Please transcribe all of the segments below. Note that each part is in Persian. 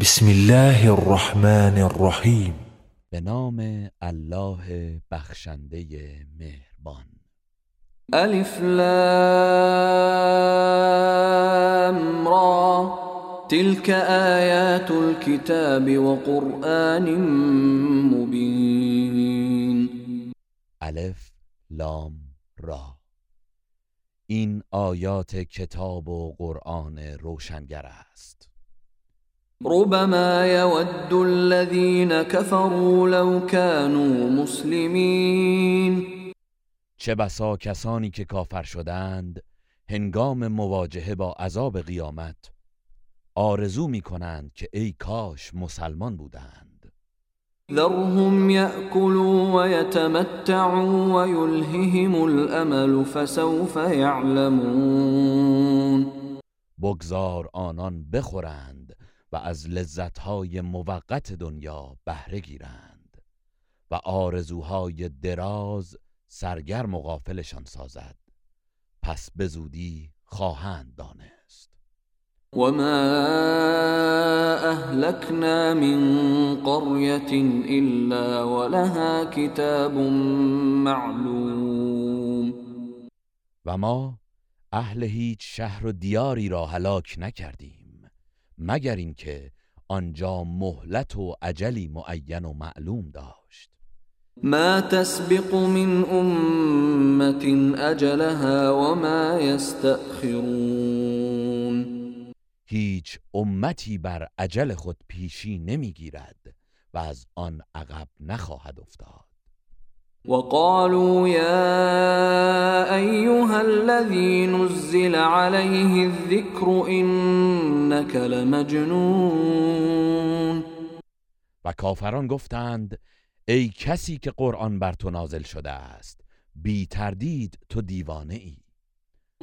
بسم الله الرحمن الرحیم به نام الله بخشنده مهربان. الف لام را. تلك آیات الكتاب وقرآن مبین الف لام را. این آیات کتاب و قرآن روشنگر است. ربما يود الذين كفروا لو كانوا مسلمين. چه بسا کسانی که کافر شدند هنگام مواجهه با عذاب قیامت آرزو می کنند که ای کاش مسلمان بودند. ذرهم يأكلوا ويتمتعوا ويلههم الأمل فسوف يعلمون بگذار آنان بخورند و از لذتهای موقت دنیا بهره گیرند و آرزوهای دراز سرگرم و غافلشان سازد. پس به زودی خواهند دانست. وما اهلكنا من قرية الا ولها كتاب معلوم. و ما اهل هیچ شهر و دیاری را هلاک نکردیم. مگر اینکه آنجا مهلت و عجلی معین و معلوم داشت. ما تسبق من امة اجلها وما يستأخرون هیچ امتی بر عجل خود پیشی نمی‌گیرد و از آن عقب نخواهد افتاد. وقالوا يا أيها الذي نزل عليه الذكر إنك لمجنون. و کافران گفتند ای کسی که قرآن بر تو نازل شده است بی تردید تو دیوانه ای.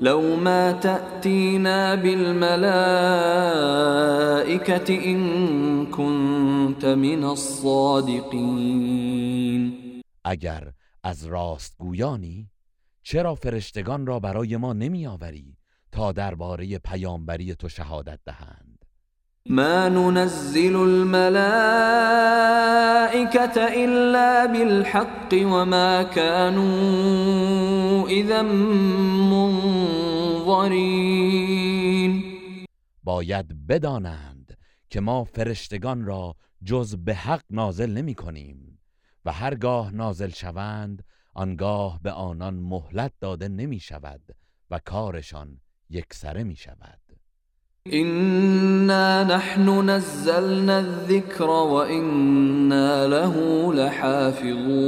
لو ما تأتينا بالملائكة إن كنت من الصادقين اگر از راستگویانی چرا فرشتگان را برای ما نمی آوری تا درباره پیامبری تو شهادت دهند؟ ما ننزل الملائكة إلا بالحق وما كانوا إذا منظرين باید بدانند که ما فرشتگان را جز به حق نازل نمی کنیم و هرگاه نازل شوند آنگاه به آنان مهلت داده نمی شود و کارشان یکسره می شود. إنا نحن نزلنا الذكر وإنا له لحافظون.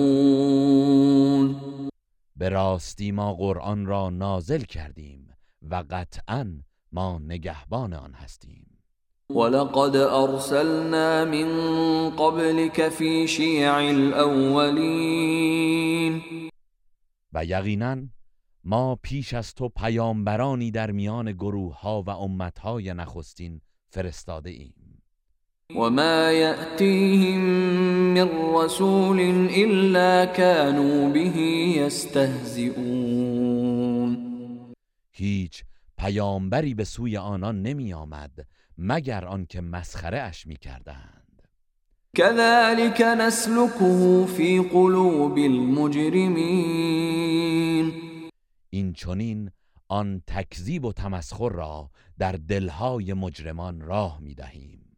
به راستی ما قرآن را نازل کردیم و قطعا ما نگهبان آن هستیم. ولقد أرسلنا من قبلك في شيع الأولين. و یقینا ما پیش از تو پیامبرانی در میان گروه ها و امت های نخستین فرستاده ایم. وما يأتيهم من رسول إلا كانوا به يستهزئون. هیچ پیامبری به سوی آنان نمی آمد مگر آنکه مسخره اش می کردند كذلك نسلكه في قلوب المجرمين. این چنین آن تکذیب و تمسخر را در دلهای مجرمان راه می دهیم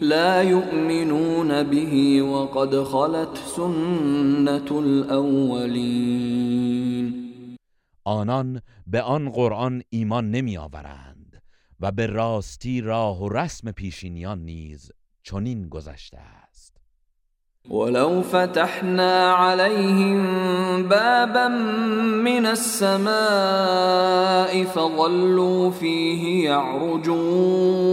لا يؤمنون به وقد خلت سنة الأولين. آنان به آن قرآن ایمان نمی آورند و به راستی راه و رسم پیشینیان نیز چنین گذشته است. ولو فتحنا عليهم بابا من السماء فظلوا فيه يعرجون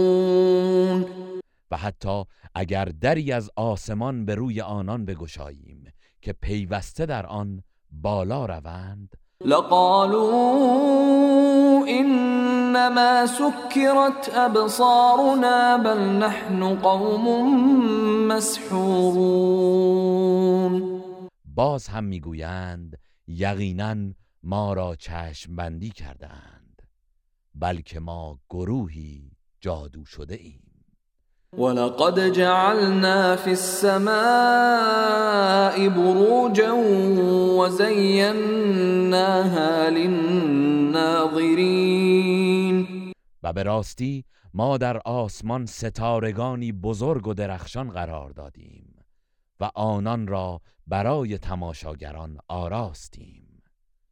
و حتی اگر دری از آسمان به روی آنان بگشاییم که پیوسته در آن بالا روند لقالوا إنما سكرت أبصارنا بل نحن قوم مسحورون. باز هم می‌گویند یقینا ما را چشم بندی کردند بلکه ما گروهی جادو شده ایم. ولقد جعلنا في السماء بروجا وزيناها للناظرين و به راستی ما در آسمان ستارگانی بزرگ و درخشان قرار دادیم و آنان را برای تماشاگران آراستیم.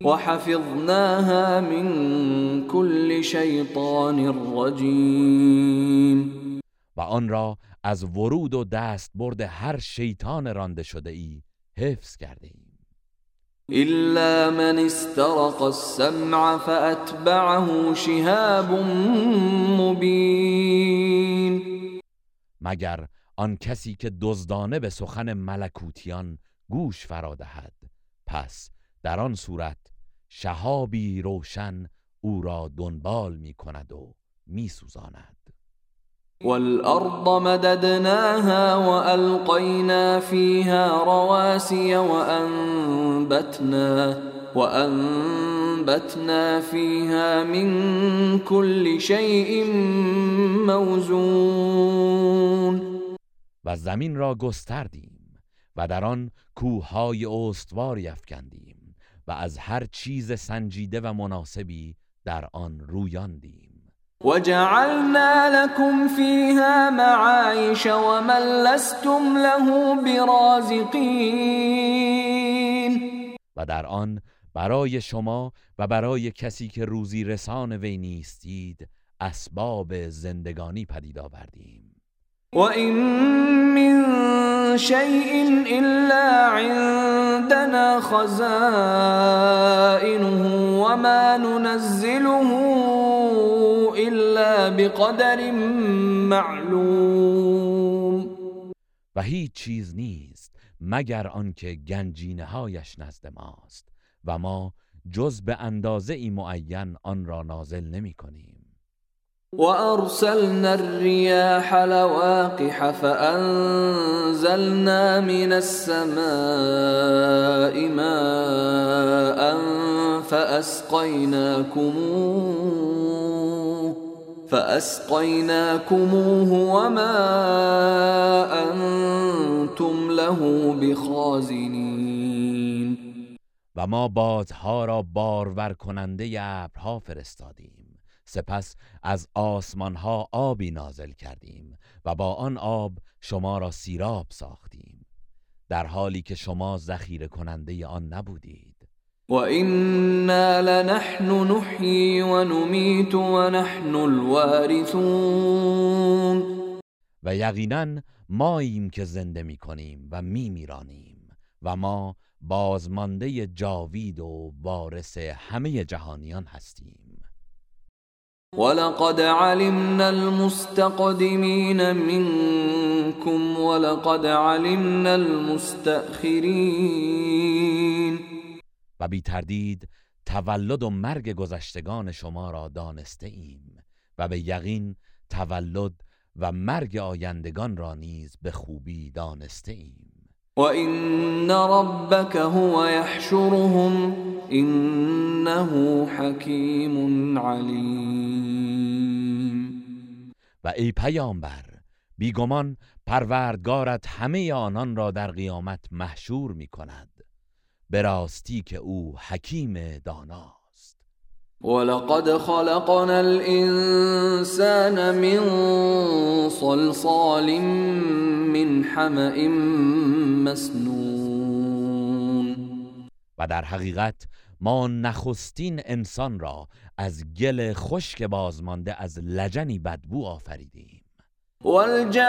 وحفظناها من كل شیطان رجیم و آن را از ورود و دست برد هر شیطان رانده شده ای حفظ کرده ایم. إلا من استرق السمع فأتبعه شهاب مبين مگر آن کسی که دزدانه به سخن ملکوتیان گوش فرا دهد؟ پس در آن صورت شهابی روشن او را دنبال می کند و می سوزاند. والأرض مددناها وألقينا فيها رواسي وأنبتنا وأنبتنا فيها من كل شيء موزون. و زمین را گستردیم و در آن کوههای استواری افکندیم و از هر چیز سنجیده و مناسبی در آن رویاندیم. وجعلنا لكم فيها معايش ومن لستم له برازقين. و در آن برای شما و برای کسی که روزی رسان وی نیستید اسباب زندگانی پدید آوردیم. وإن من شيء إلا عندنا خزائنه وما ننزله إلا بقدر معلوم و هیچ چیز نیست مگر آنکه گنجینه هایش نزد ماست و ما جز به اندازه ای معین آن را نازل نمی کنیم وأرسلنا الرياح لواقح فأنزلنا من السماء ماء فأسقيناكموه فأسقيناكموه وما أنتم له بخازنين. و ما بادها را بارور کننده ابرها فرستادیم. سپس از آسمان ها آبی نازل کردیم و با آن آب شما را سیراب ساختیم. در حالی که شما ذخیره کننده آن نبودید. و اینا لنحن نحیی و نمیت و نحن الوارثون و یقینا ماییم که زنده می کنیم و می میرانیم و ما بازمانده جاوید و وارث همه جهانیان هستیم. ولقد علمنا المستقدمين منكم ولقد علمنا المستأخرين و بی تردید تولد و مرگ گذشتگان شما را دانسته ایم و به یقین تولد و مرگ آیندگان را نیز به خوبی دانسته ایم. وإن ربك هو يحشرهم إنه حكيم عليم. و ای پیامبر بیگمان پروردگارت همه آنان را در قیامت محشور می کند به راستی که او حکیم دانا. ولقد خلقنا الإنسان من صلصال من حمأ مسنون. و در حقیقت ما نخستین انسان را از گل خشک بازمانده از لجنی بدبو آفریدیم. والجان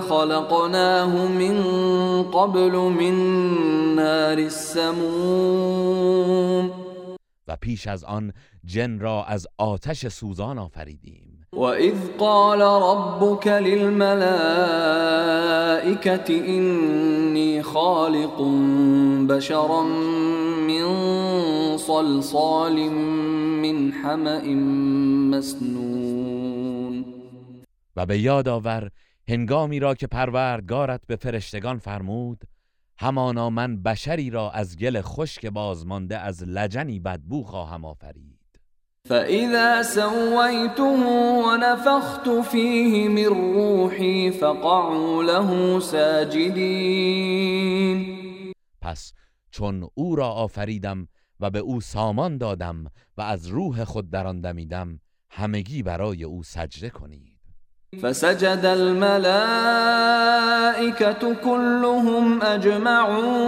خلقناه من قبل من نار السموم. و پیش از آن جن را از آتش سوزان آفریدیم. وإذ قال ربك للملائكة إني خالق بشرا من صلصال من حمأ مسنون. و به یاد آور هنگامی را که پروردگارت به فرشتگان فرمود همانا من بشری را از گل خشک بازمانده از لجنی بدبو خواهم آفرید. فإذا سويته ونفخت فيه من روحي فقعوا له ساجدين. پس چون او را آفریدم و به او سامان دادم و از روح خود در آن دمیدم همگی برای او سجده کنید. فسجد الملائكة كلهم اجمعون.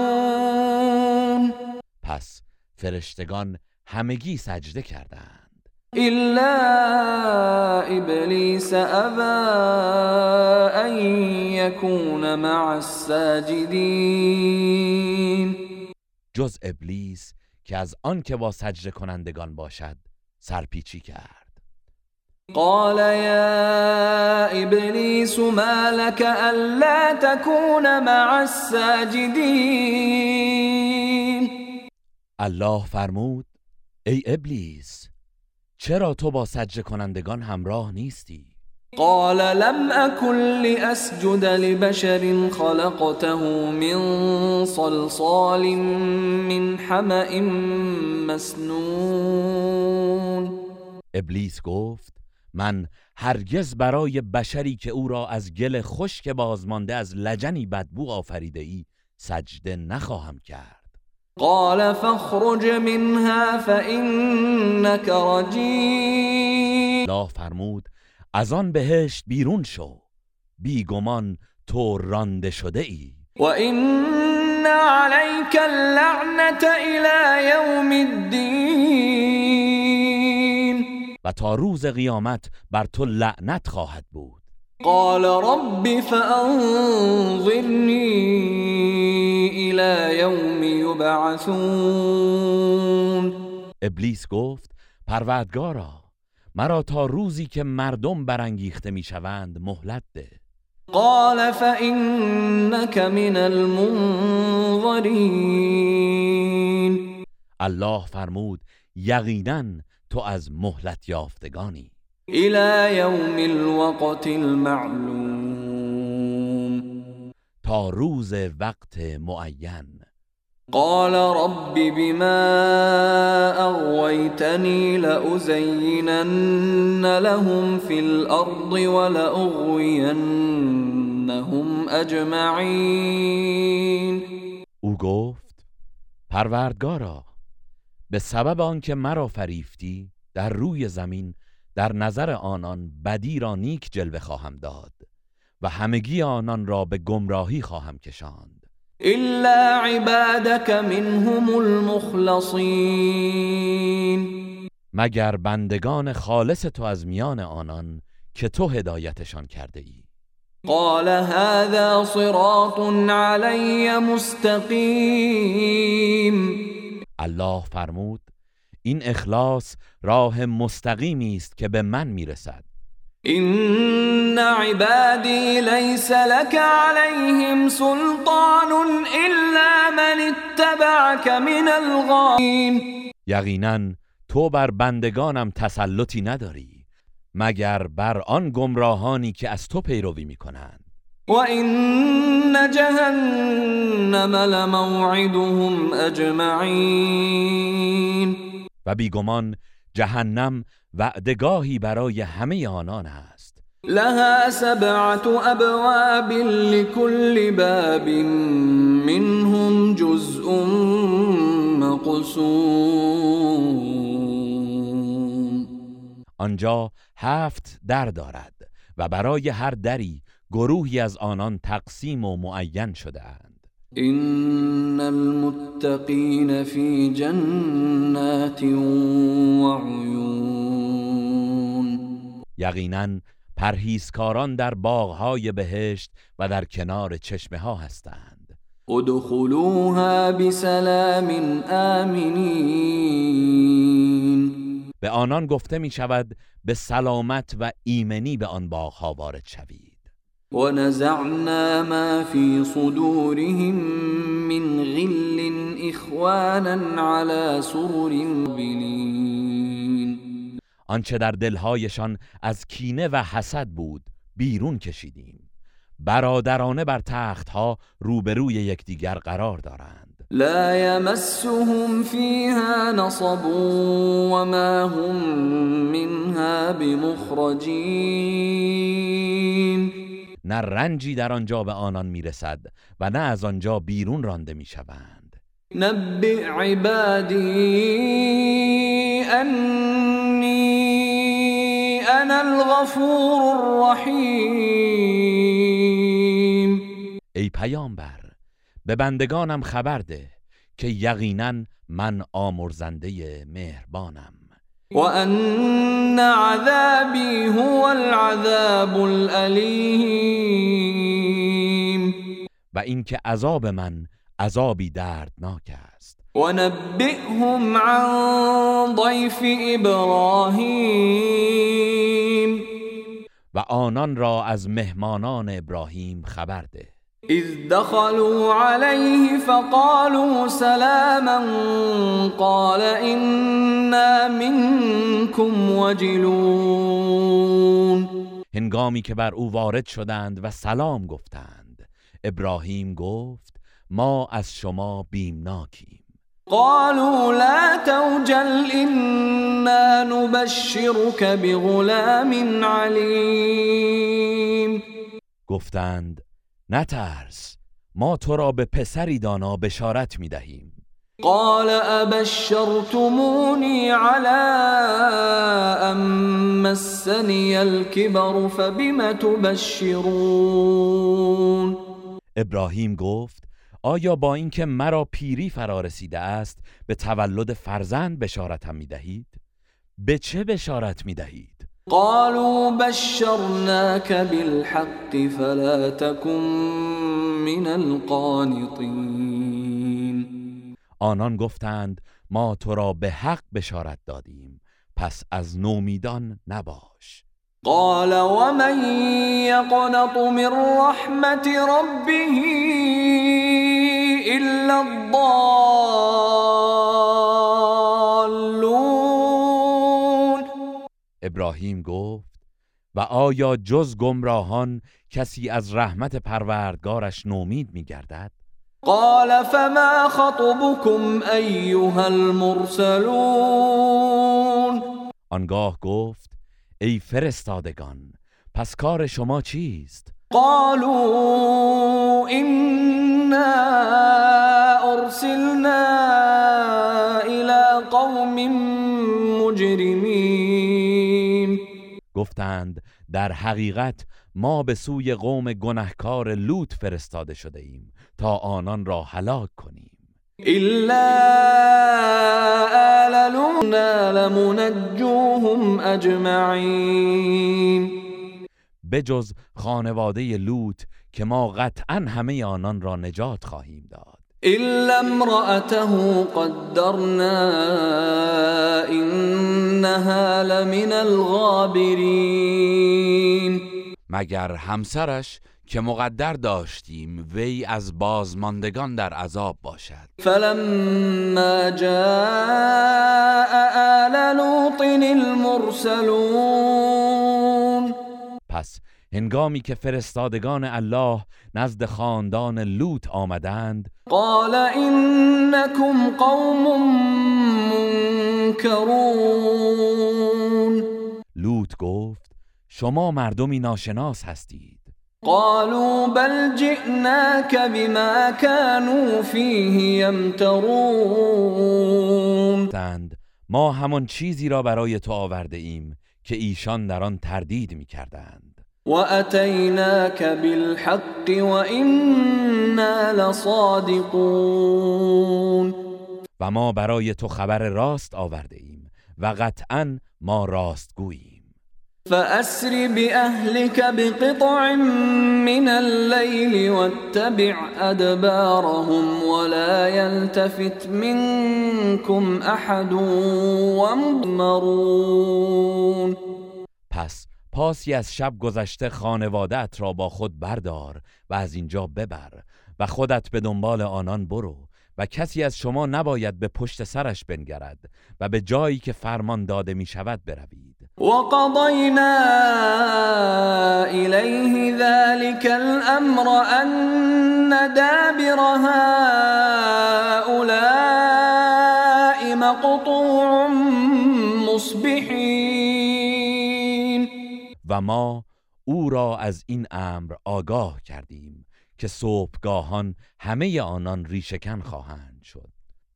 پس فرشتگان همگی سجده کردند. إلا إبليس أبى أن يكون مع الساجدين جز ابلیس که از آن که با سجده کنندگان باشد سرپیچی کرد. قال يا إبليس ما لك ألا تكون مع الساجدين الله فرمود ای ابلیس چرا تو با سجده کنندگان همراه نیستی؟ قال لم أكن لأسجد لبشر خلقته من صلصال من حمأ مسنون. ابلیس گفت من هرگز برای بشری که او را از گل خشک بازمانده از لجنی بدبو آفریده ای سجده نخواهم کرد. قال فاخرج منها فإنك رجيم الله فرمود از آن بهشت بیرون شو بیگمان تو رانده شده ای. وإن عليك اللعنة إلى يوم الدين و تا روز قیامت بر تو لعنت خواهد بود. قال رب فأنظرني إلى يوم يبعثون ابلیس گفت پروردگارا مرا تا روزی که مردم برانگیخته می‌شوند مهلت ده. قال فإنك من المنظرين الله فرمود یقینا تو از مهلت یافتگانی. إلى يوم الوقت المعلوم. تا روز وقت معین. قال رب بما أغويتني لأزينن لهم في الأرض ولأغوينهم أجمعين. او گفت پروردگارا به سبب آنکه مرا فریفتی در روی زمین در نظر آنان بدی را نیک جلوه خواهم داد و همگی آنان را به گمراهی خواهم کشاند. إلا عبادك منهم المخلصين. مگر بندگان خالص تو از میان آنان که تو هدایتشان کرده ای؟ قال هذا صراط علي مستقيم. الله فرمود این اخلاص راه مستقیمی است که به من می‌رسد. إن عبادي ليس لك عليهم سلطان إلا من اتبعك من الغاوين. یقینا تو بر بندگانم تسلطی نداری مگر بر آن گمراهانی که از تو پیروی می‌کنند. وإن جهنم لموعدهم أجمعين. و بیگمان جهنم وعدگاهی برای همه آنان است. لها سبعة أبواب لكل باب منهم جزء مقسوم. آنجا هفت در دارد و برای هر دری گروهی از آنان تقسیم و معین شده اند. إن المتقين في جنات وعيون. یقینا پرهیزکاران در باغهای بهشت و در کنار چشمه ها هستند. ادخلوها بسلام آمنين به آنان گفته می شود به سلامت و ایمنی به آن باغها وارد شوید. ونزعنا ما في صدورهم من غل إخوانا على سرر بنين آنچه در دلهایشان از کینه و حسد بود بیرون کشیدیم. برادرانه بر تختها روبروی یکدیگر قرار دارند. لا يمسهم فيها نصب وما هم منها بمخرجین نه رنجی در آنجا به آنان می‌رسد و نه از آنجا بیرون رانده می‌شوند. نبئ عبادی انی انا الغفور الرحیم. ای پیامبر به بندگانم خبر ده که یقینا من آمرزنده مهربانم. و ان عذابی هو العذاب الالیم و اینکه عذاب من عذابی دردناک است. و نبئهم عن ضیف ابراهیم و آنان را از مهمانان ابراهیم خبر ده. اذ دخلوا عليه فقالوا سلاما قال انا منكم وجلون. هنگامی که بر او وارد شدند و سلام گفتند. ابراهیم گفت ما از شما بیمناکیم. قالوا لا توجل انا نبشرك بغلام علیم. گفتند نترس ما تو را به پسری دانا بشارت می دهیم قال ابشرتمونی على ام مسنی الكبر فبم تبشرون ابراهیم گفت آیا با اینکه مرا پیری فرا رسیده است به تولد فرزند بشارتم می دهید؟ به چه بشارت می دهید؟ قالوا بشرناك بالحق فلا تكن من القانطين. آنان گفتند ما تو را به حق بشارت دادیم پس از نومیدان نباش. قال ومن يقنط من رحمت ربه الا الضالون ابراهیم گفت و آیا جز گمراهان کسی از رحمت پروردگارش نومید می گردد؟ قال فما خطبكم ايها المرسلون آنگاه گفت ای فرستادگان پس کار شما چیست؟ قالوا إنا أرسلنا گفتند در حقیقت ما به سوی قوم گنهکار لوط فرستاده شده ایم تا آنان را هلاک کنیم. إلا آل لوطنا لمنجوهم أجمعين. بجز خانواده لوط که ما قطعا همه آنان را نجات خواهیم داد. إلا امرأته قدرنا إنها لمن الغابرين. مگر همسرش که مقدر داشتیم وی از بازماندگان در عذاب باشد؟ فلما جاء آل لوط المرسلون. پس هنگامی که فرستادگان الله نزد خاندان لوط آمدند. قال إنكم قوم منكرون. لوط گفت شما مردمی ناشناس هستید. قالوا بل جئناك بما كانوا فيه يمترون ما همان چیزی را برای تو آورده ایم که ایشان در آن تردید می کردند وأتيناك بالحق وإنا لصادقون و ما برای تو خبر راست آورده ایم و قطعا ما راستگوییم. فأسر بأهلك بقطع من الليل واتبع أدبارهم ولا يلتفت منكم أحد وامضمرون پس پاسی از شب گذشته خانوادت را با خود بردار و از اینجا ببر و خودت به دنبال آنان برو و کسی از شما نباید به پشت سرش بنگرد و به جایی که فرمان داده می شود بروید. و قضینا الیه ذلك الامر ان دابر هؤلاء مقطوع و ما او را از این امر آگاه کردیم که صبحگاهان همه آنان ریشکن خواهند شد.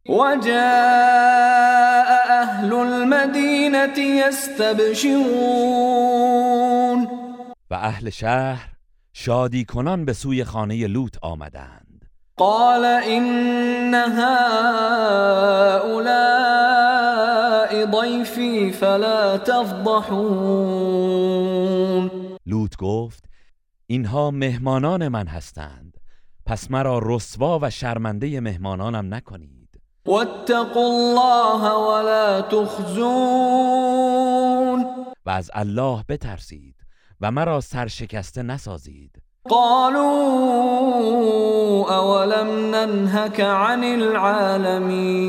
وجاء اهل المدینه یستبشرون. و اهل شهر شادی کنان به سوی خانه لوط آمدند. قال ان هؤلاء ضيفي فلا تفضحون. لوط گفت اینها مهمانان من هستند. پس مرا رسوا و شرمنده مهمانانم نکنید. واتقوا الله ولا تخزون. و از الله بترسید و مرا سرشکسته نسازید. قالوا اولم ننهك عن العالمين.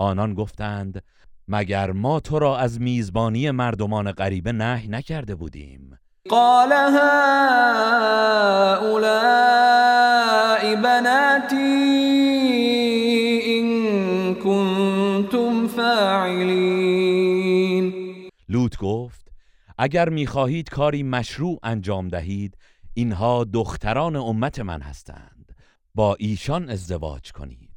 آنان گفتند مگر ما تو را از میزبانی مردمان غریبه نهی نکرده بودیم؟ قال هؤلاء بناتي إن كنتم فاعلين. لوط گفت اگر می‌خواهید کاری مشروع انجام دهید اینها دختران امت من هستند. با ایشان ازدواج کنید.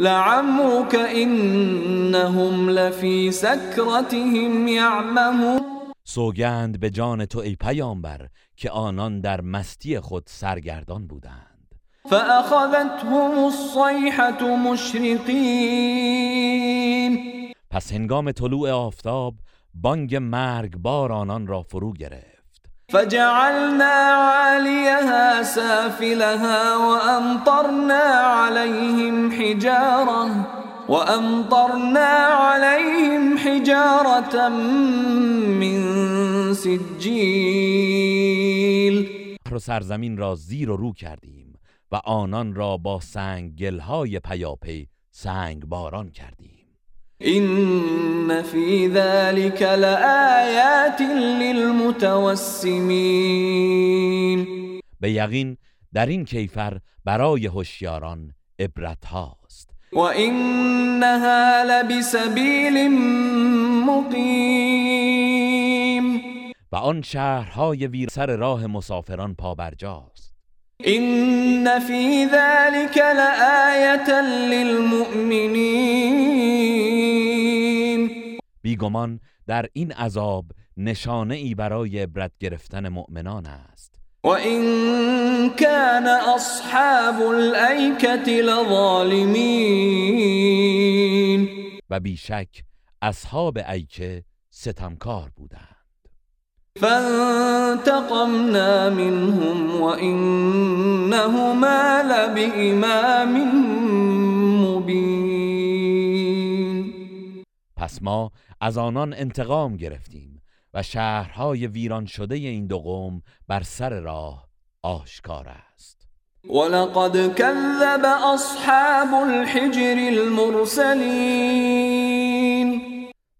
لعمرك إنهم لفي سكرتهم يعمهون. سوگند به جان تو ای پیامبر که آنان در مستی خود سرگردان بودند. فأخذتهم الصيحة مشرقين. پس هنگام طلوع آفتاب بانگ مرگ بار آنان را فرو گرفت. فجعلنا عاليها سافلها وأمطرنا عليهم حجارة وأمطرنا عليهم حجارة من سجيل. و سرزمین را زیر و رو کردیم و آنان را با سنگ گلهای پیاپی سنگ باران کردیم. إن في ذلك لآيات للمتوسمين. به یقین در این کیفر برای هوشیاران عبرت هاست. وإنها لبسبيل مقيم و آن شهرهای ویر سر راه مسافران پابرجاست إن في ذلك لآية للمؤمنين بیگمان در این عذاب نشانه ای برای عبرت گرفتن مؤمنان است. وإن كان أصحاب الأيكة لظالمين و بیشک اصحاب ایکه ستمکار بودند. فانتقمنا منهم وإنهما لبإمام مبين پس ما از آنان انتقام گرفتیم و شهرهای ویران شده این دو قوم بر سر راه آشکار است. ولقد كذب أصحاب الحجر المرسلين.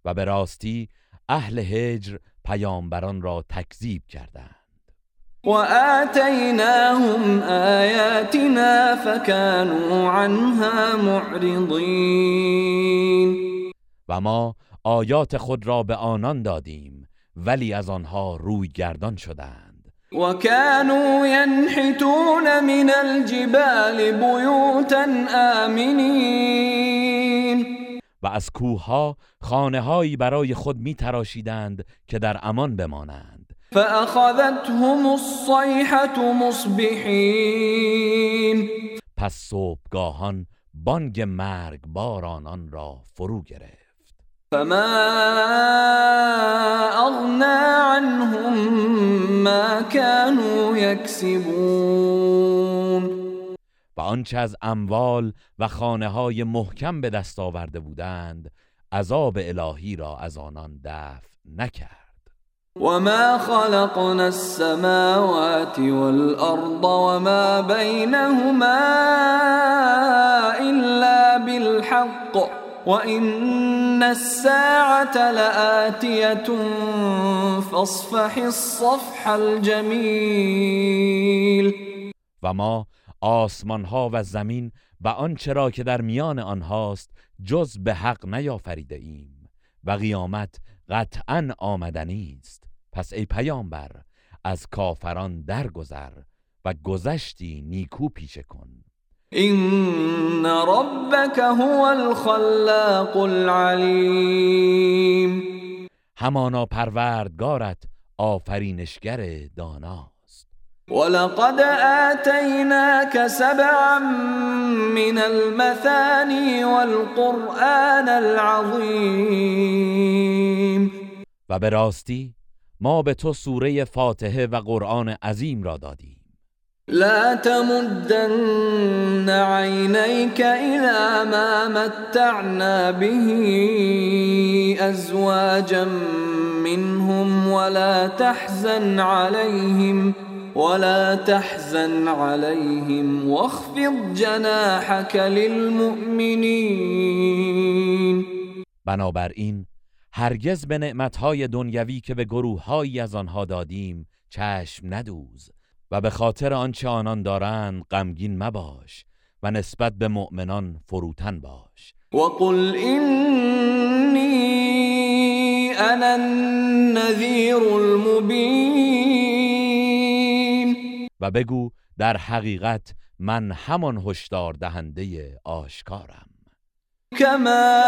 و به راستی اهل هجر پیامبران را تکذیب کردند. وآتيناهم آياتنا فكانوا عنها معرضين. و ما آیات خود را به آنان دادیم ولی از آنها روی گردان شدند. وكانوا ينحتون من الجبال بيوتا آمنين و از کوهها خانه هایی برای خود می تراشیدند که در امان بمانند. فأخذتهم الصيحة مصبحين پس صبحگاهان بانگ مرگ بار آنان را فرو گرفت. فما أغنى عنهم ما كانوا يكسبون و آنچه از اموال و خانه های محکم به دست آورده بودند عذاب الهی را از آنان دفع نکرد. وما خلقنا السماوات والأرض وما بينهما إلا بالحق وإن الساعة لآتية فاصفح الصفح الجميل. و ما آسمان ها و زمین و آنچه را که در میان آنهاست جز به حق نیافریده ایم و قیامت قطعا آمدنی است پس ای پیامبر از کافران درگذر و گذشتی نیکو پیشه کن. این ربک هو الخلاق العلیم همانا پروردگارت آفرینشگر داناست. ولقد آتیناک سبعا من المثانی والقرآن العظیم و به راستی ما به تو سوره فاتحه و قرآن عظیم را دادیم. لا تمدن عينيك إلى ما متعنا به أزواجا منهم ولا تحزن عليهم ولا تحزن عليهم واخفض جناحك للمؤمنين. بنابراین هرگز به نعمتهای دنیوی که به گروههایی از آنها دادیم چشم ندوز. و به خاطر آنچه آنان دارند غمگین مباش و نسبت به مؤمنان فروتن باش. وقل اینی انا النذیر المبین و بگو در حقیقت من همان هشدار دهنده آشکارم. كما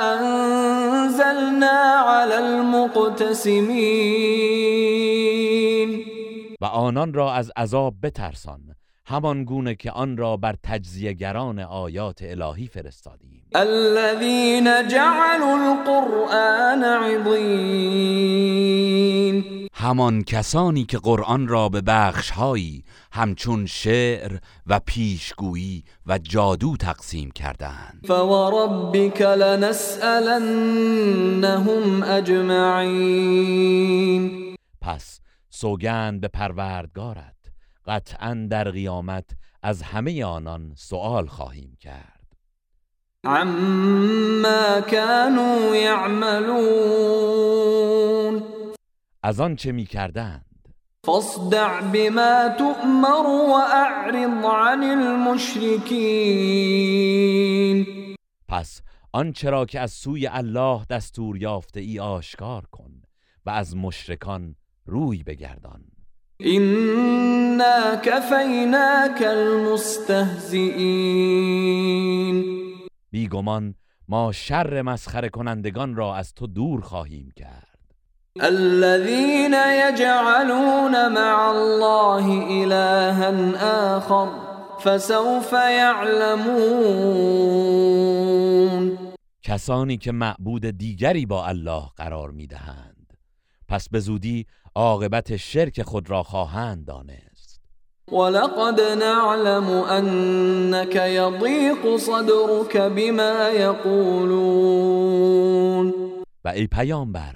انزلنا على المقتسمين. و آنان را از عذاب بترسان همان گونه که آن را بر تجزیهگران آیات الهی فرستادیم. الذين جعلوا القرآن عضین. همان کسانی که قرآن را به بخشهایی همچون شعر و پیشگویی و جادو تقسیم کردند فوربك لنسألنهم اجمعین. پس سوگند به پروردگارت. قطعا در قیامت از همه آنان سوال خواهیم کرد. عما كانوا يعملون از آن چه می کردند؟ فاصدع بما تؤمر واعرض عن المشركين پس آنچه را که از سوی الله دستور یافته ای آشکار کن و از مشرکان روی بگردان. إنا كفيناك المستهزئين. بیگمان ما شر مسخره کنندگان را از تو دور خواهیم کرد. الذين يجعلون مع الله إلها آخر فسوف يعلمون. کسانی که معبود دیگری با الله قرار می‌دهند. پس به زودی عاقبت شرک خود را خواهند دانست. ولقد نعلم أنك يضيق صدرك بما يقولون و ای پیامبر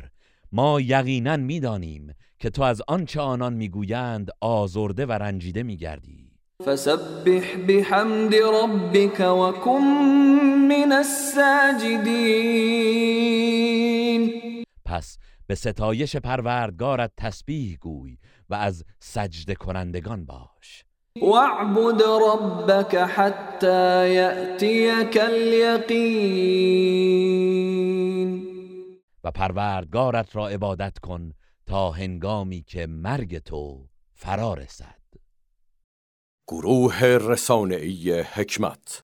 ما یقینا می‌دانیم که تو از آنچه آنان می‌گویند آزرده و رنجیده میگردی. فسبح بحمد ربك وكن من الساجدين پس به ستایش پروردگارت تسبیح گوی و از سجده کنندگان باش. واعبد ربك حتى يأتيك اليقين و پروردگارت را عبادت کن تا هنگامی که مرگ تو فرا رسد. گروه رسانه‌ای حکمت